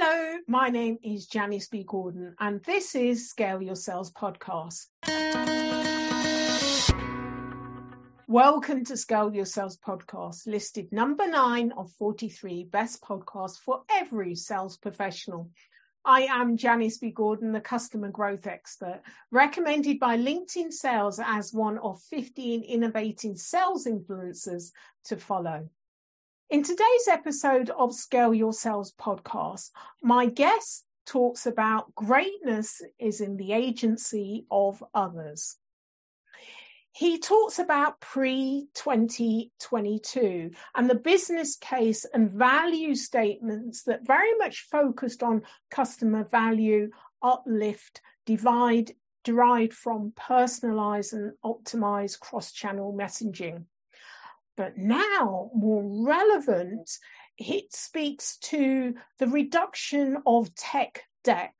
Hello, my name is Janice B. Gordon, and this is Scale Your Sales Podcast. Welcome to Scale Your Sales Podcast, listed number nine of 43 best podcasts for every sales professional. I am Janice B. Gordon, the customer growth expert, recommended by LinkedIn Sales as one of 15 innovating sales influencers to follow. In today's episode of Scale Your Sales podcast, my guest talks about greatness is in the agency of others. He talks about pre 2022 and the business case and value statements that very much focused on customer value, uplift, divide, derived from personalized and optimized cross channel messaging. But now, more relevant, it speaks to the reduction of tech debt,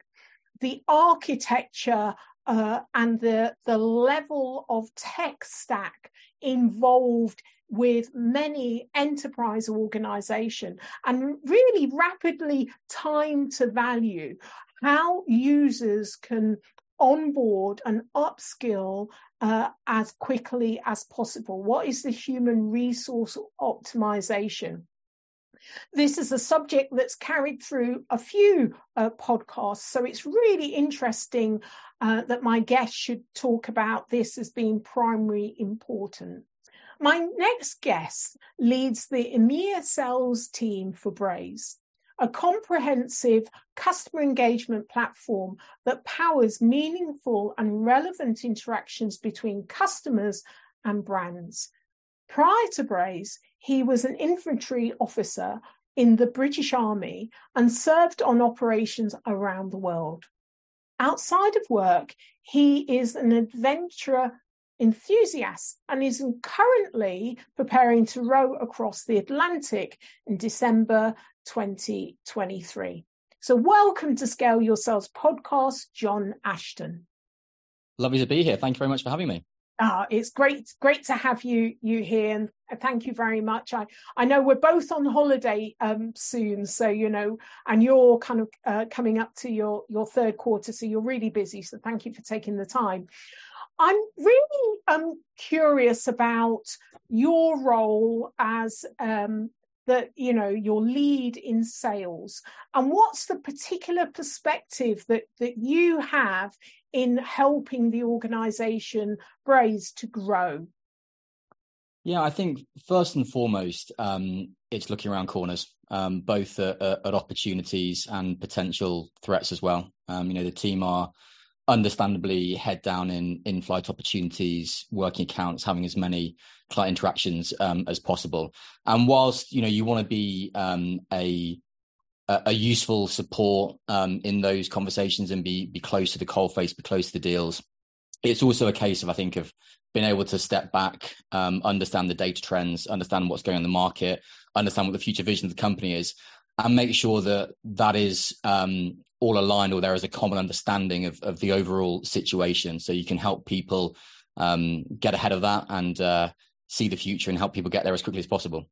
the architecture uh, and the, the level of tech stack involved with many enterprise organization and really rapidly time to value how users can onboard and upskill uh, as quickly as possible? What is the human resource optimization? This is a subject that's carried through a few uh, podcasts, so it's really interesting uh, that my guest should talk about this as being primary important. My next guest leads the EMEA sales team for Braze a comprehensive customer engagement platform that powers meaningful and relevant interactions between customers and brands. Prior to Braze, he was an infantry officer in the British Army and served on operations around the world. Outside of work, he is an adventurer enthusiast and is currently preparing to row across the Atlantic in December 2023. So, welcome to Scale Your Sales podcast, John Ashton. Lovely to be here. Thank you very much for having me. Ah, it's great, great to have you you here, and thank you very much. I I know we're both on holiday um, soon, so you know, and you're kind of uh, coming up to your your third quarter, so you're really busy. So thank you for taking the time. I'm really um, curious about your role as um, the, you know, your lead in sales, and what's the particular perspective that that you have in helping the organisation Braze to grow. Yeah, I think first and foremost, um, it's looking around corners, um, both at, at, opportunities and potential threats as well. Um, you know, the team are understandably head down in in-flight opportunities, working accounts, having as many client interactions um, as possible. And whilst you know you want to be um, a a useful support um, in those conversations and be be close to the coal face, be close to the deals. It's also a case of I think of being able to step back, um, understand the data trends, understand what's going on in the market, understand what the future vision of the company is, and make sure that that is um, all aligned or there is a common understanding of, of the overall situation. So you can help people um, get ahead of that and uh, see the future and help people get there as quickly as possible.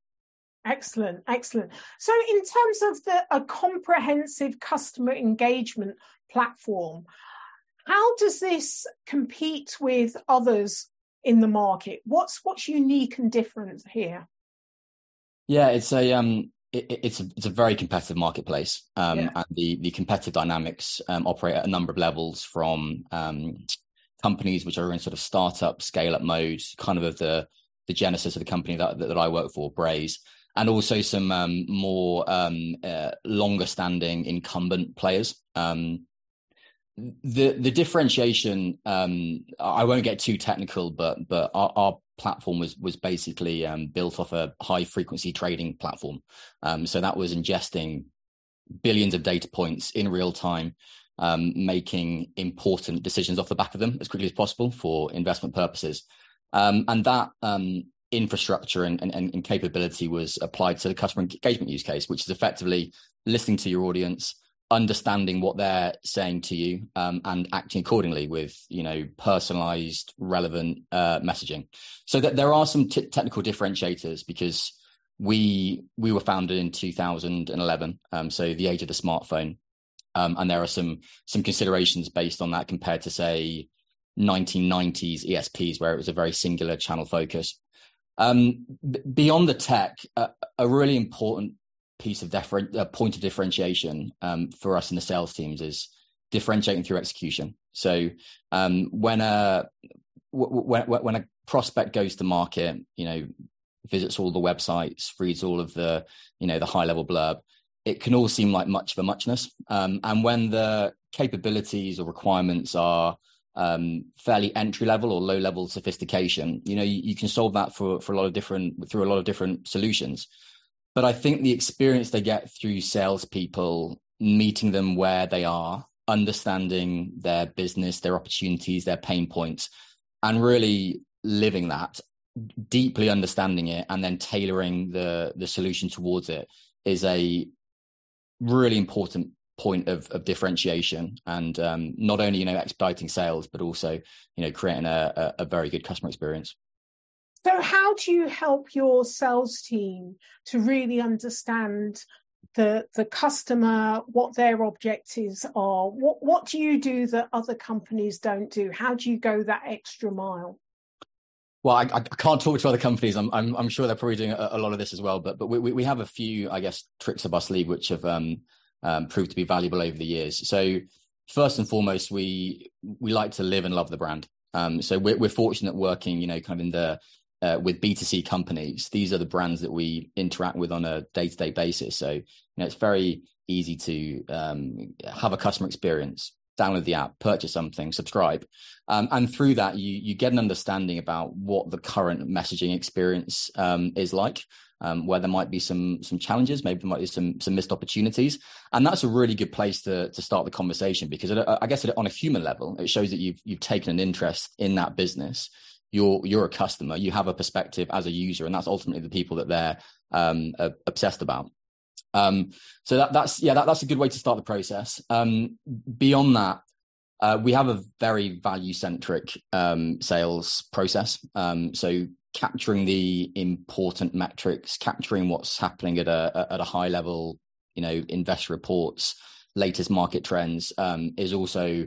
Excellent excellent. So in terms of the a comprehensive customer engagement platform how does this compete with others in the market? What's what's unique and different here? Yeah it's a um it, it's a, it's a very competitive marketplace, um, yeah. and the the competitive dynamics um, operate at a number of levels from um, companies which are in sort of startup scale up mode, kind of of the the genesis of the company that that, I work for, Braze, and also some um, more um, uh, longer standing incumbent players. Um, the the differentiation, I won't get too technical, but but our, our platform was was basically um, built off a high frequency trading platform. Um, so that was ingesting billions of data points in real time, um, making important decisions off the back of them as quickly as possible for investment purposes. Um, and that um, infrastructure and, and, and capability was applied to the customer engagement use case, which is effectively listening to your audience, understanding what they're saying to you um, and acting accordingly with you know personalized relevant uh, messaging so that there are some t- technical differentiators because we we were founded in 2011, um, so the age of the smartphone, um, and there are some some considerations based on that compared to say 1990s ESPs where it was a very singular channel focus. Um, b- beyond the tech, uh, a really important piece of different uh, point of differentiation um, for us in the sales teams is differentiating through execution. So um, when a when when a prospect goes to market, you know, visits all the websites, reads all of the you know the high level blurb, it can all seem like much of a muchness. Um, and when the capabilities or requirements are um, fairly entry level or low level sophistication, you know, you, you, can solve that for for a lot of different through a lot of different solutions. But I think the experience they get through salespeople, meeting them where they are, understanding their business, their opportunities, their pain points, and really living that, deeply understanding it, and then tailoring the the solution towards it is a really important point of, of differentiation. And um, not only you know expediting sales but also you know creating a, a, a very good customer experience so, how do you help your sales team to really understand the the customer, what their objectives are? What what do you do that other companies don't do? How do you go that extra mile? Well, I, I can't talk to other companies. I'm, I'm, I'm sure they're probably doing a, a, lot of this as well. But but we, we have a few, I guess, tricks up our sleeve which have um, um, proved to be valuable over the years. So first and foremost, we we like to live and love the brand. Um, so we're, we're fortunate working, you know, kind of in the uh, with B2C companies, these are the brands that we interact with on a day to day basis. So, you know, it's very easy to um, have a customer experience, download the app, purchase something, subscribe. Um, and through that, you, you get an understanding about what the current messaging experience um, is like. Um, where there might be some some challenges, maybe there might be some some missed opportunities, and that's a really good place to to start the conversation because it, I guess it, on a human level, it shows that you've you've taken an interest in that business, you're you're a customer you have a perspective as a user and that's ultimately the people that they're um, obsessed about. Um, so that, that's yeah that, that's a good way to start the process. Um, beyond that uh, we have a very value centric um, sales process. Um, so capturing the important metrics capturing what's happening at a at a high level you know investor reports latest market trends um, is also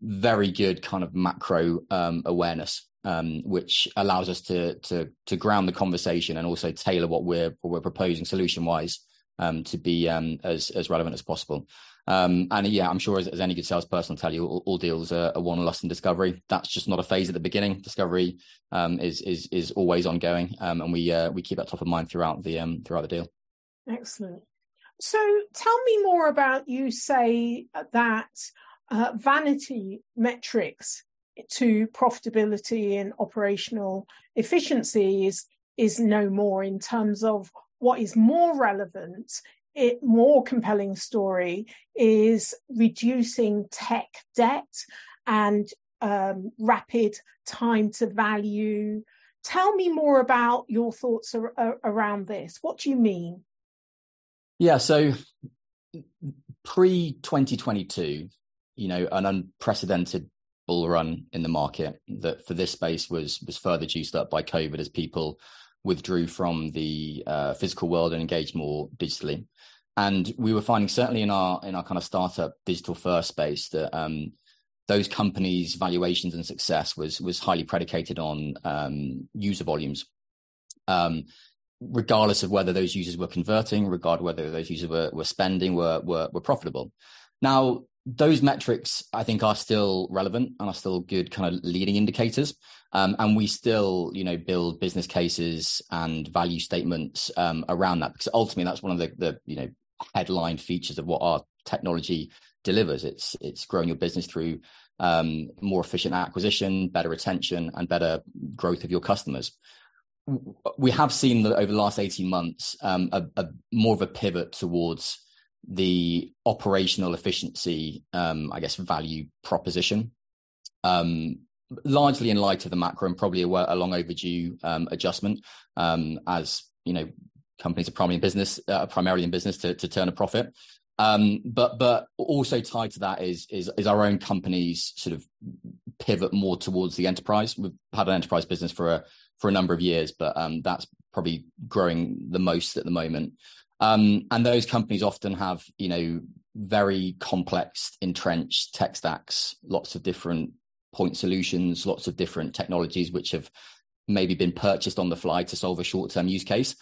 very good kind of macro awareness um, which allows us to to to ground the conversation and also tailor what we're what we're proposing solution wise um, to be um, as as relevant as possible. Um, and yeah, I'm sure as, as, any good salesperson will tell you, all, all deals are, are won, lost, and discovery. That's just not a phase at the beginning. Discovery um, is is is always ongoing, um, and we uh, we keep that top of mind throughout the throughout the deal. Excellent. So tell me more about you say that uh, vanity metrics to profitability and operational efficiency is, is no more in terms of what is more relevant it more compelling story is reducing tech debt and um, rapid time to value. Tell me more about your thoughts ar- around this. What do you mean? Yeah, so pre 2022, you know, an unprecedented bull run in the market that for this space was was further juiced up by COVID as people withdrew from the uh, physical world and engaged more digitally. And we were finding certainly in our in our kind of startup digital first space that um, those companies' valuations and success was was highly predicated on um, user volumes. Um, regardless of whether those users were converting, regardless whether those users were, were spending, were, were, were profitable. Now, those metrics I think are still relevant and are still good kind of leading indicators. Um, and we still, you know, build business cases and value statements um, around that because ultimately that's one of the, the, you know, headline features of what our technology delivers. It's it's growing your business through um, more efficient acquisition, better retention, and better growth of your customers. We have seen that over the last eighteen months um, a, a more of a pivot towards the operational efficiency, um, I guess, value proposition, um, largely in light of the macro and probably a, a long overdue um, adjustment, um, as you know, companies are primarily in business, uh, primarily in business to, to turn a profit. Um, but but also tied to that is is is our own company's sort of pivot more towards the enterprise. We've had an enterprise business for a for a number of years, but um, that's probably growing the most at the moment. Um, and those companies often have, you know, very complex, entrenched tech stacks, lots of different point solutions, lots of different technologies which have maybe been purchased on the fly to solve a short term use case.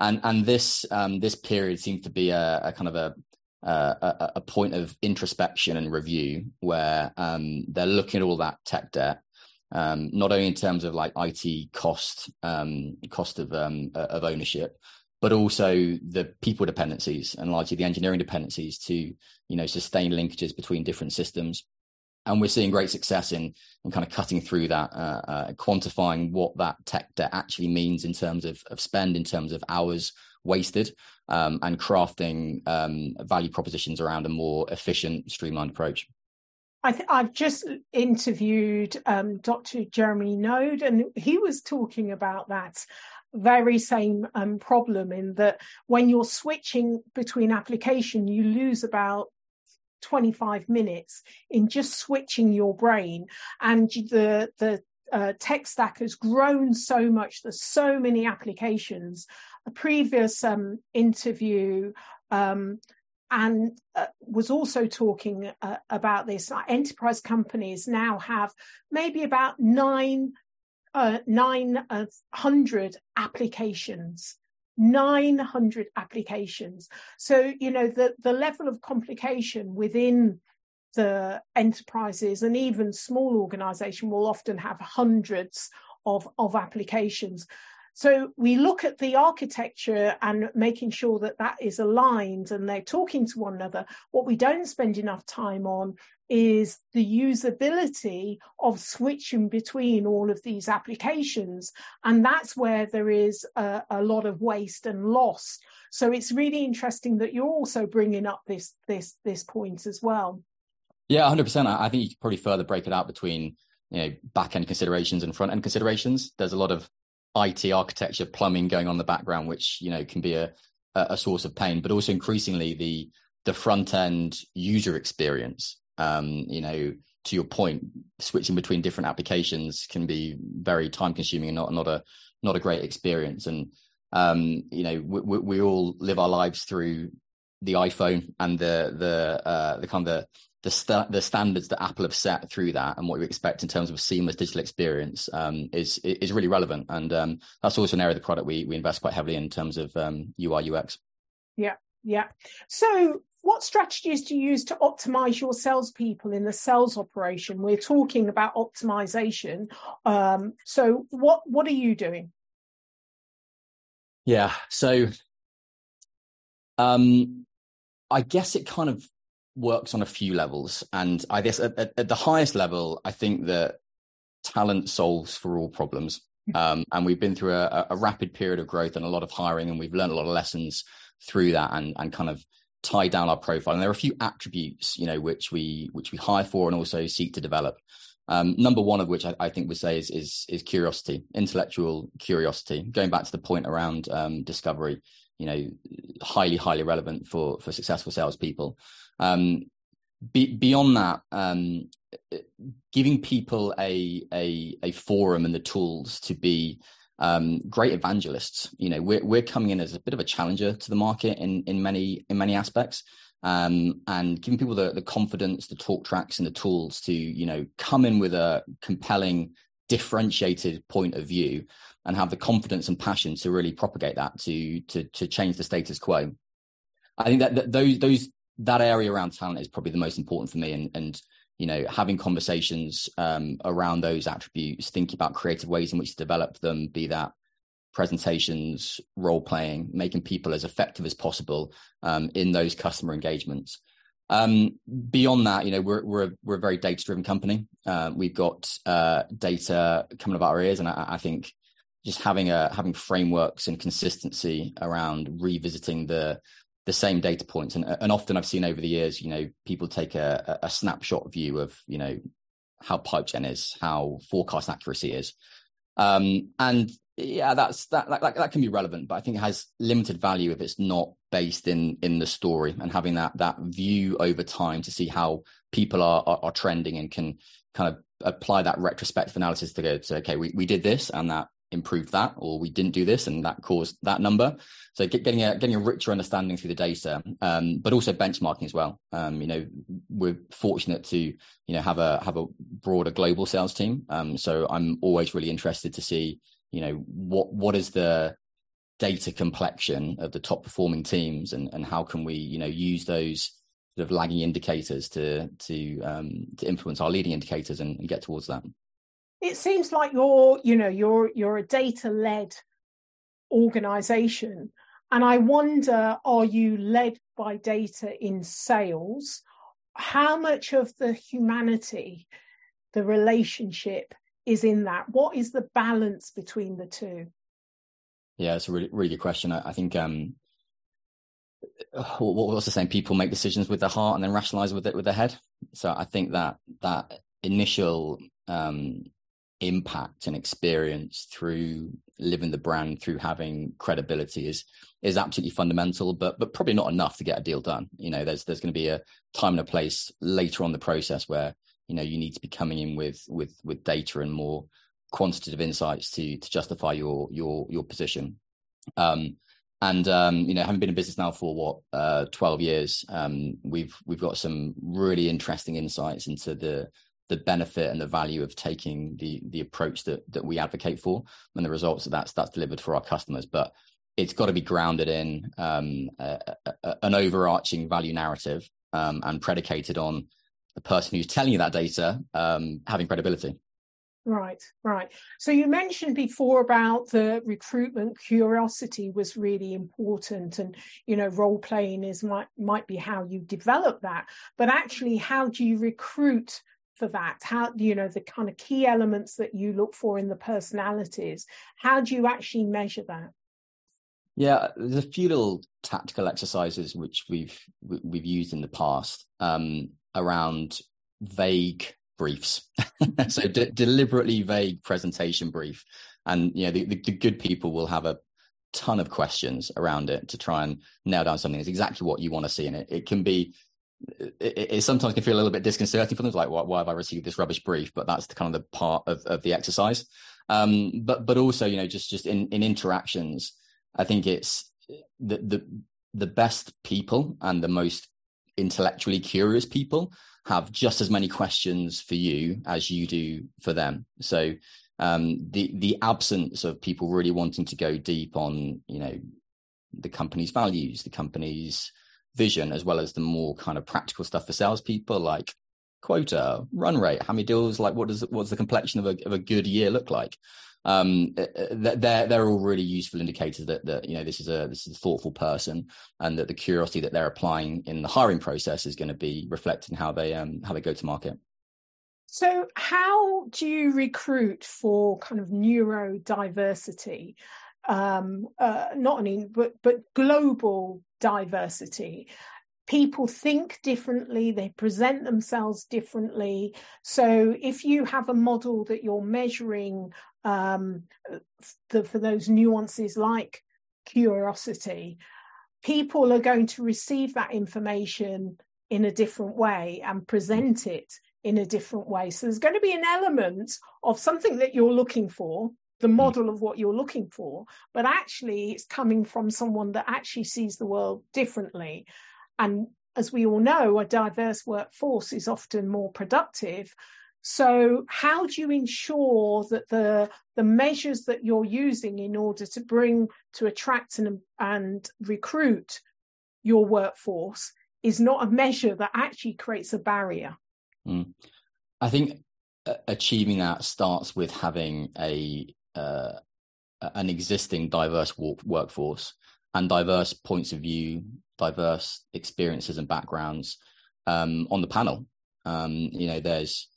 And and this um, this period seems to be a, a kind of a, a, a point of introspection and review where um, they're looking at all that tech debt, um, not only in terms of like IT cost um, cost of um, of ownership, but also the people dependencies and largely the engineering dependencies to you know sustain linkages between different systems and we're seeing great success in in kind of cutting through that uh, uh, quantifying what that tech debt actually means in terms of, of spend in terms of hours wasted um, and crafting um, value propositions around a more efficient streamlined approach I have just interviewed um, Dr. Jeremy Node, and he was talking about that very same um, problem in that when you're switching between application, you lose about 25 minutes in just switching your brain. And the the uh, tech stack has grown so much there's so many applications a previous um, interview um, and uh, was also talking uh, about this. Enterprise companies now have maybe about nine uh, 900 applications 900 applications. So, you know, the, the level of complication within the enterprises and even small organization will often have hundreds of, of applications. So we look at the architecture and making sure that that is aligned and they're talking to one another. What we don't spend enough time on is the usability of switching between all of these applications. And that's where there is a, a, lot of waste and loss. So it's really interesting that you're also bringing up this, this, this point as well. Yeah, 100%. I think you could probably further break it out between, you know, back end considerations and front end considerations. There's a lot of IT architecture plumbing going on in the background, which, you know, can be a, a source of pain, but also increasingly the, the front end user experience um, you know, to your point, switching between different applications can be very time consuming and not not a not a great experience. And um, you know, we, we, all live our lives through the iPhone and the the uh, the kind of the the, st- the standards that Apple have set through that and what we expect in terms of a seamless digital experience um, is is really relevant, and um, that's also an area of the product we we invest quite heavily in terms of um, UI UX. Yeah, yeah. So what strategies do you use to optimize your salespeople in the sales operation? We're talking about optimization. Um, so what what are you doing? Yeah, so um, I guess it kind of works on a few levels, and I guess at, at, at the highest level, I think that talent solves for all problems. Um, and we've been through a, a, rapid period of growth and a lot of hiring, and we've learned a lot of lessons through that, and and kind of tie down our profile. And there are a few attributes, you know, which we which we hire for and also seek to develop. Um, number one of which I, I, think would say is, is is curiosity, intellectual curiosity. Going back to the point around um, discovery, you know, highly highly relevant for for successful salespeople. Um, be, beyond that, um, giving people a a a forum and the tools to be um, great evangelists. You know, we're we're coming in as a bit of a challenger to the market in in many in many aspects, um, and giving people the the confidence, the talk tracks, and the tools to you know come in with a compelling, differentiated point of view, and have the confidence and passion to really propagate that to to to change the status quo. I think that, that those those that area around talent is probably the most important for me, and and you know, having conversations um, around those attributes, thinking about creative ways in which to develop them, be that presentations, role playing, making people as effective as possible um, in those customer engagements. Um, beyond that, you know, we're we're a, we're a very data driven company. Uh, we've got uh, data coming up our ears, and I, I, think just having a having frameworks and consistency around revisiting the the same data points. And, and often I've seen over the years, you know, people take a, a snapshot view of, you know, how pipe gen is, how forecast accuracy is. Um, and yeah, that's that, that that can be relevant, but I think it has limited value if it's not based in in the story and having that that view over time to see how people are are, are trending and can kind of apply that retrospective analysis to go to okay, we, we did this and that improved that, or we didn't do this and that caused that number. So get, getting a getting a richer understanding through the data, um, but also benchmarking as well. Um, you know, we're fortunate to you know have a have a broader global sales team. Um, so I'm always really interested to see you know what what is the data complexion of the top performing teams and and how can we you know use those sort of lagging indicators to to um, to influence our leading indicators and, and get towards that it seems like you're you know you're you're a data led organization and i wonder are you led by data in sales? How much of the humanity the relationship is in that? What is the balance between the two? Yeah it's a really really good question. I, I think um what was the saying? People make decisions with their heart and then rationalize with it with their head. So i think that that initial um impact and experience through living the brand through having credibility is is absolutely fundamental but but probably not enough to get a deal done. You know there's there's going to be a time and a place later on the process where you know you need to be coming in with with with data and more quantitative insights to to justify your your your position. Um and um you know having been in business now for what uh 12 years um we've we've got some really interesting insights into the the benefit and the value of taking the the approach that that we advocate for and the results that that's that's delivered for our customers but it's got to be grounded in um, a, a, an overarching value narrative um, and predicated on the person who's telling you that data um, having credibility Right, right. So you mentioned before about the recruitment curiosity was really important, and you know, role playing is might might be how you develop that. But actually, how do you recruit for that? How, you know, the kind of key elements that you look for in the personalities, how do you actually measure that? Yeah, there's a few little tactical exercises which we've we've used in the past um, around vague briefs. so de- deliberately vague presentation brief, and you know the, the, the, good people will have a ton of questions around it to try and nail down something that's exactly what you want to see in it. It can be it, it, sometimes can feel a little bit disconcerting for them. like, why, why, have I received this rubbish brief? But that's the kind of the part of, of the exercise. Um, but but also, you know, just just in in interactions, I think it's the the the best people and the most intellectually curious people have just as many questions for you as you do for them. So um, the the absence of people really wanting to go deep on, you know, the company's values, the company's vision as well as the more kind of practical stuff for salespeople, like quota, run rate, how many deals, like what does what's the complexion of a of a good year look like? Um, eh, eh, they're they're all really useful indicators that that you know this is a this is a thoughtful person, and that the curiosity that they're applying in the hiring process is going to be reflected in how they um how they go to market. So, how do you recruit for kind of neurodiversity? um, uh, not only but but global diversity. People think differently, they present themselves differently. So, if you have a model that you're measuring um, the, for those nuances like curiosity, people are going to receive that information in a different way and present it in a different way. So, there's going to be an element of something that you're looking for the hmm. model of what you're looking for, but actually it's coming from someone that actually sees the world differently. And as we all know, a diverse workforce is often more productive. So, how do you ensure that the the measures that you're using in order to bring to attract and, and recruit your workforce is not a measure that actually creates a barrier? Mm. I think achieving that starts with having a uh, an existing diverse workforce and diverse points of view, diverse experiences and backgrounds um, on the panel. Um, you know, there's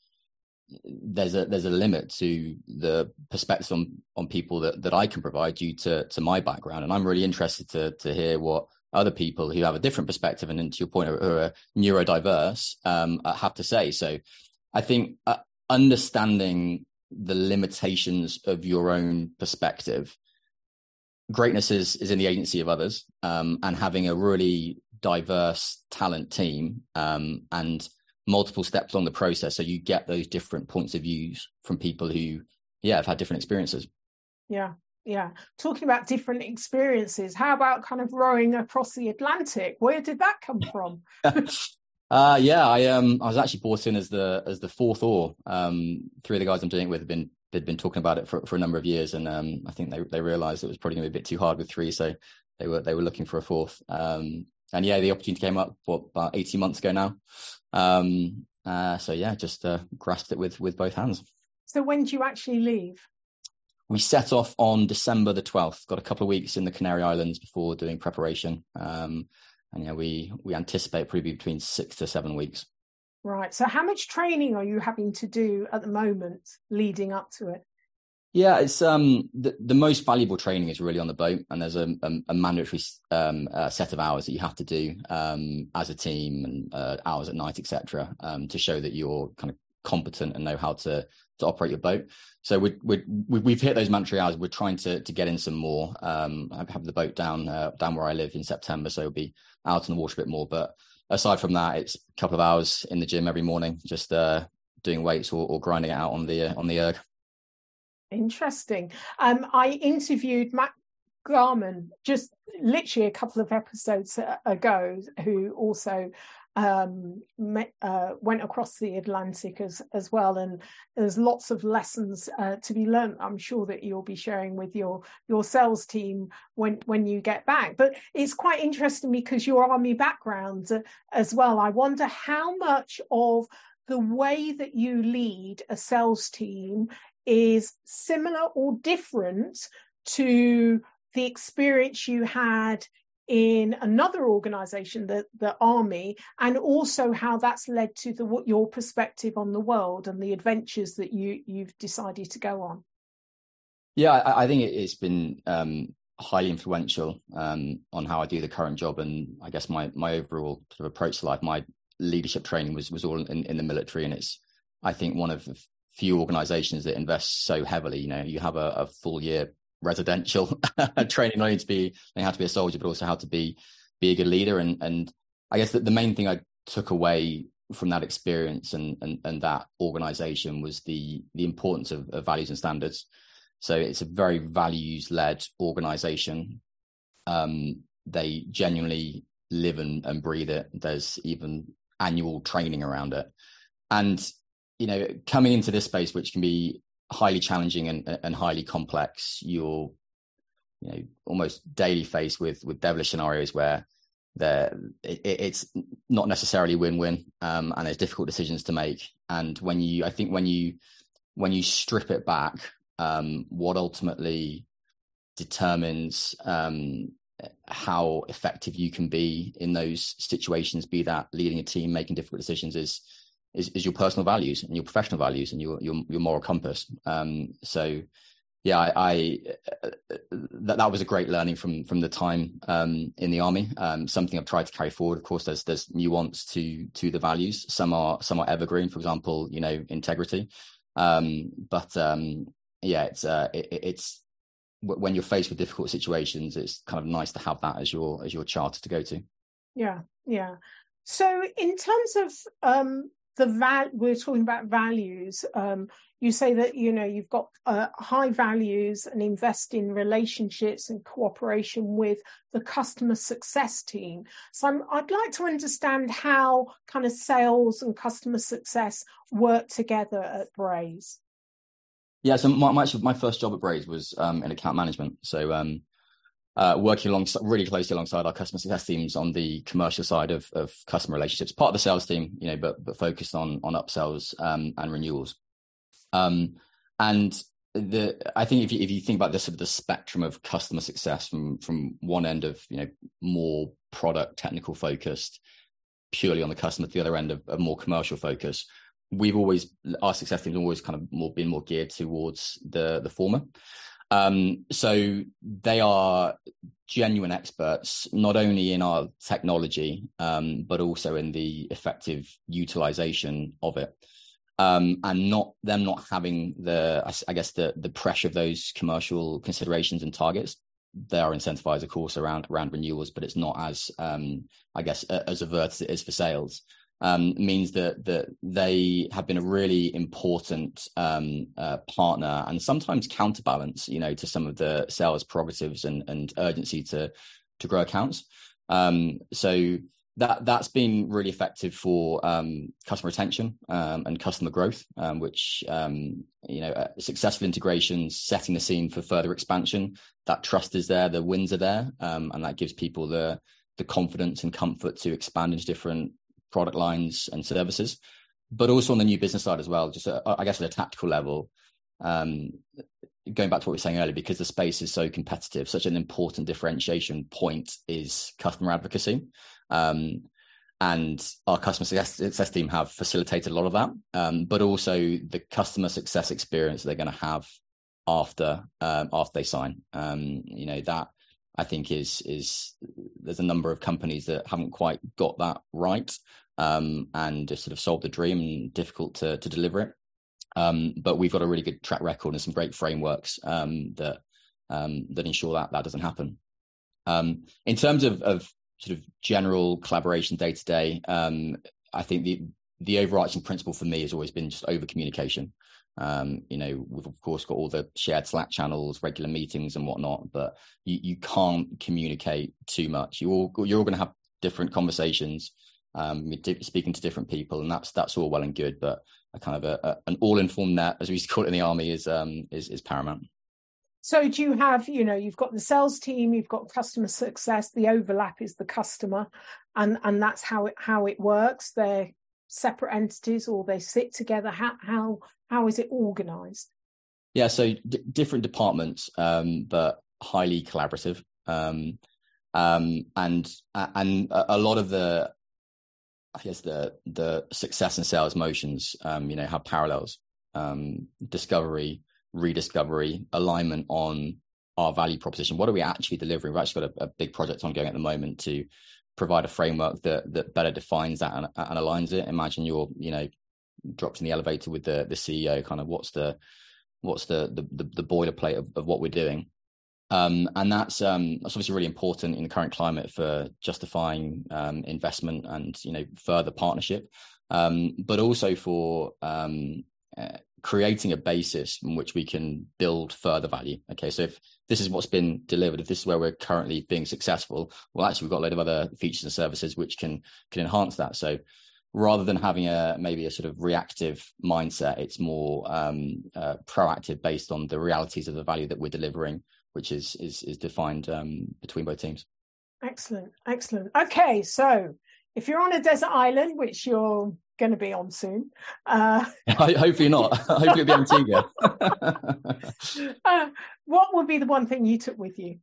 there's a there's a limit to the perspective on on people that that I can provide due to to my background, and I'm really interested to to hear what other people who have a different perspective and, to your point, are, are neurodiverse um, have to say. So, I think uh, understanding the limitations of your own perspective. Greatness is is in the agency of others, um, and having a really diverse talent team um, and multiple steps along the process, so you get those different points of views from people who, yeah, have had different experiences. yeah, yeah. Talking about different experiences, how about kind of rowing across the Atlantic? Where did that come from? uh, yeah, I um I was actually brought in as the as the fourth oar. Um, three of the guys I'm doing it with have been they'd been talking about it for, for a number of years, and um, I think they they realised it was probably going to be a bit too hard with three, so they were they were looking for a fourth. Um, and yeah, the opportunity came up what about eighteen months ago now. Um, uh, so yeah, just uh, grasped it with with both hands. So when do you actually leave? We set off on December the twelfth. Got a couple of weeks in the Canary Islands before doing preparation. Um, and yeah, we we anticipate probably between six to seven weeks. Right. So, how much training are you having to do at the moment leading up to it? Yeah, it's um the, the most valuable training is really on the boat, and there's a, a, a mandatory um, uh, set of hours that you have to do um, as a team and uh, hours at night, etc., um, to show that you're kind of competent and know how to to operate your boat. So we we we've hit those mandatory hours. We're trying to to get in some more. Um, I have the boat down uh, down where I live in September, so we'll be out on the water a bit more. But aside from that, it's a couple of hours in the gym every morning, just uh, doing weights or, or grinding it out on the uh, on the erg. Interesting. Um, I interviewed Matt Garman just literally a couple of episodes ago, who also um, uh, went across the Atlantic as as well, and there's lots of lessons uh, to be learned. I'm sure that you'll be sharing with your your sales team when when you get back. But it's quite interesting because your army background uh, as well. I wonder how much of the way that you lead a sales team is similar or different to the experience you had in another organization the the army and also how that's led to the what your perspective on the world and the adventures that you you've decided to go on yeah i, I think it's been um, highly influential um, on how i do the current job and i guess my my overall sort of approach to life my leadership training was was all in, in the military and it's i think one of the few organizations that invest so heavily. You know, you have a, a full year residential training not only to be how to be a soldier, but also how to be be a good leader. And and I guess that the main thing I took away from that experience and and, and that organization was the the importance of, of values and standards. So it's a very values led organization. Um, they genuinely live and, and breathe it. There's even annual training around it. And you know, coming into this space, which can be highly challenging and, and highly complex, you're, you know, almost daily faced with with devilish scenarios where there it, it's not necessarily win-win, um, and there's difficult decisions to make. And when you, I think, when you when you strip it back, um, what ultimately determines um, how effective you can be in those situations, be that leading a team, making difficult decisions, is is, is your personal values and your professional values and your your, your moral compass. Um, so yeah, I, I uh, that that was a great learning from from the time um, in the army. Um, something I've tried to carry forward. Of course, there's there's nuance to to the values. Some are some are evergreen. For example, you know, integrity. Um, but um, yeah, it's uh, it, it's when you're faced with difficult situations, it's kind of nice to have that as your as your charter to go to. Yeah, yeah. So in terms of um, the val we're talking about values um, you say that you know you've got uh, high values and invest in relationships and cooperation with the customer success team. So i would like to understand how kind of sales and customer success work together at braze. Yeah so my, my, my first job at braze was um, in account management. So um, uh, working alongside really closely alongside our customer success teams on the commercial side of, of customer relationships, part of the sales team, you know, but but focused on on upsells um, and renewals. Um, and the I think if you if you think about this sort of the spectrum of customer success from from one end of you know more product technical focused, purely on the customer, to the other end of, of more commercial focus, we've always our success teams always kind of more been more geared towards the the former. Um, so they are genuine experts, not only in our technology, um, but also in the effective utilization of it. Um, and not them not having the, I guess the the pressure of those commercial considerations and targets. They are incentivized, of course, around around renewals, but it's not as, um, I guess, as avert as it is for sales. Um, means that that they have been a really important um, uh, partner and sometimes counterbalance, you know, to some of the sales prerogatives and and urgency to to grow accounts. Um, so that that's been really effective for um, customer retention um, and customer growth, um, which you know uh, successful integrations, setting the scene for further expansion. That trust is there, the wins are there, and that gives people the the confidence and comfort to expand into different product lines and services. But also on the new business side as well, just uh, I guess at a tactical level, um, going back to what we were saying earlier, because the space is so competitive, such an important differentiation point is customer advocacy. Um, and our customer success, team have facilitated a lot of that, um, but also the customer success experience they're going to have after um, after they sign. Um, you know that I think is is there's a number of companies that haven't quite got that right, um, and just sort of sold the dream and difficult to to deliver it. Um, but we've got a really good track record and some great frameworks um, that that ensure that that doesn't happen. in terms of, of sort of general collaboration day to day, um, I think the the overarching principle for me has always been just over communication. Um, you know, we've of course got all the shared Slack channels, regular meetings and whatnot, but you, you can't communicate too much. You all you're all going to have different conversations, um, speaking to different people, and that's that's all well and good. But a kind of a, a an all informed net, as we used to call it in the army, is um is is paramount. So do you have, you know, you've got the sales team, you've got customer success, the overlap is the customer, and and that's how it how it works. They're separate entities or they sit together. How how how is it organized? Yeah, so d- different departments, um, but highly collaborative. Um, um, and and a lot of the I guess the the success and sales motions, um, you know, have parallels. Um, discovery, rediscovery, alignment on our value proposition. What are we actually delivering? We've actually got a, a big project ongoing at the moment to provide a framework that that better defines that and, and aligns it. Imagine you're, you know, dropped in the elevator with the the CEO. Kind of what's the what's the the, the, the boilerplate of, of what we're doing. Um, and that's um, that's obviously really important in the current climate for justifying um, investment and you know further partnership, um, but also for um, uh, creating a basis in which we can build further value. Okay, so if this is what's been delivered, if this is where we're currently being successful, well, actually, we've got a load of other features and services which can can enhance that. So rather than having a maybe a sort of reactive mindset, it's more um, uh, proactive based on the realities of the value that we're delivering, which is is is defined um, between both teams. Excellent, excellent. Okay, so if you're on a desert island, which you're going to be on soon. Uh, Hopefully not. Hopefully it'll be Antigua. uh, what would be the one thing you took with you?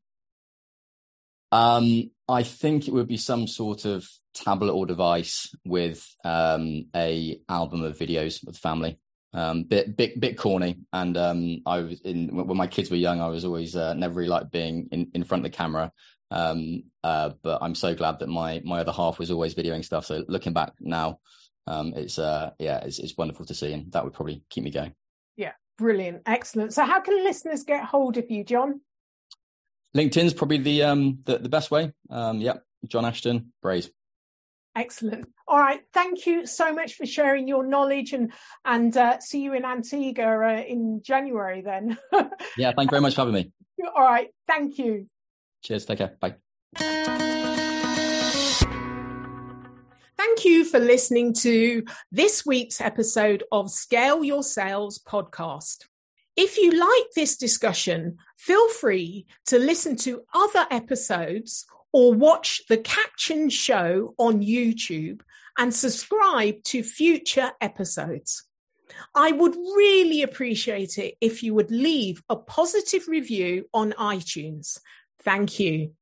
Um, I think it would be some sort of tablet or device with um, a album of videos with family. Um, bit bit bit corny, and um, I was in when my kids were young. I was always uh, never really liked being in, in front of the camera. Um, uh, but I'm so glad that my my other half was always videoing stuff. So looking back now, um, it's uh, yeah, it's, it's wonderful to see, and that would probably keep me going. Yeah, brilliant, excellent. So, how can listeners get hold of you, John? LinkedIn's probably the um the, the best way. Um, yeah, John Ashton Braze. Excellent. All right. Thank you so much for sharing your knowledge and and uh, see you in Antigua uh, in January then. yeah. Thank you very much for having me. All right. Thank you. Cheers. Take care. Bye. Thank you for listening to this week's episode of Scale Your Sales podcast. If you like this discussion, feel free to listen to other episodes or watch the caption show on YouTube and subscribe to future episodes. I would really appreciate it if you would leave a positive review on iTunes. Thank you.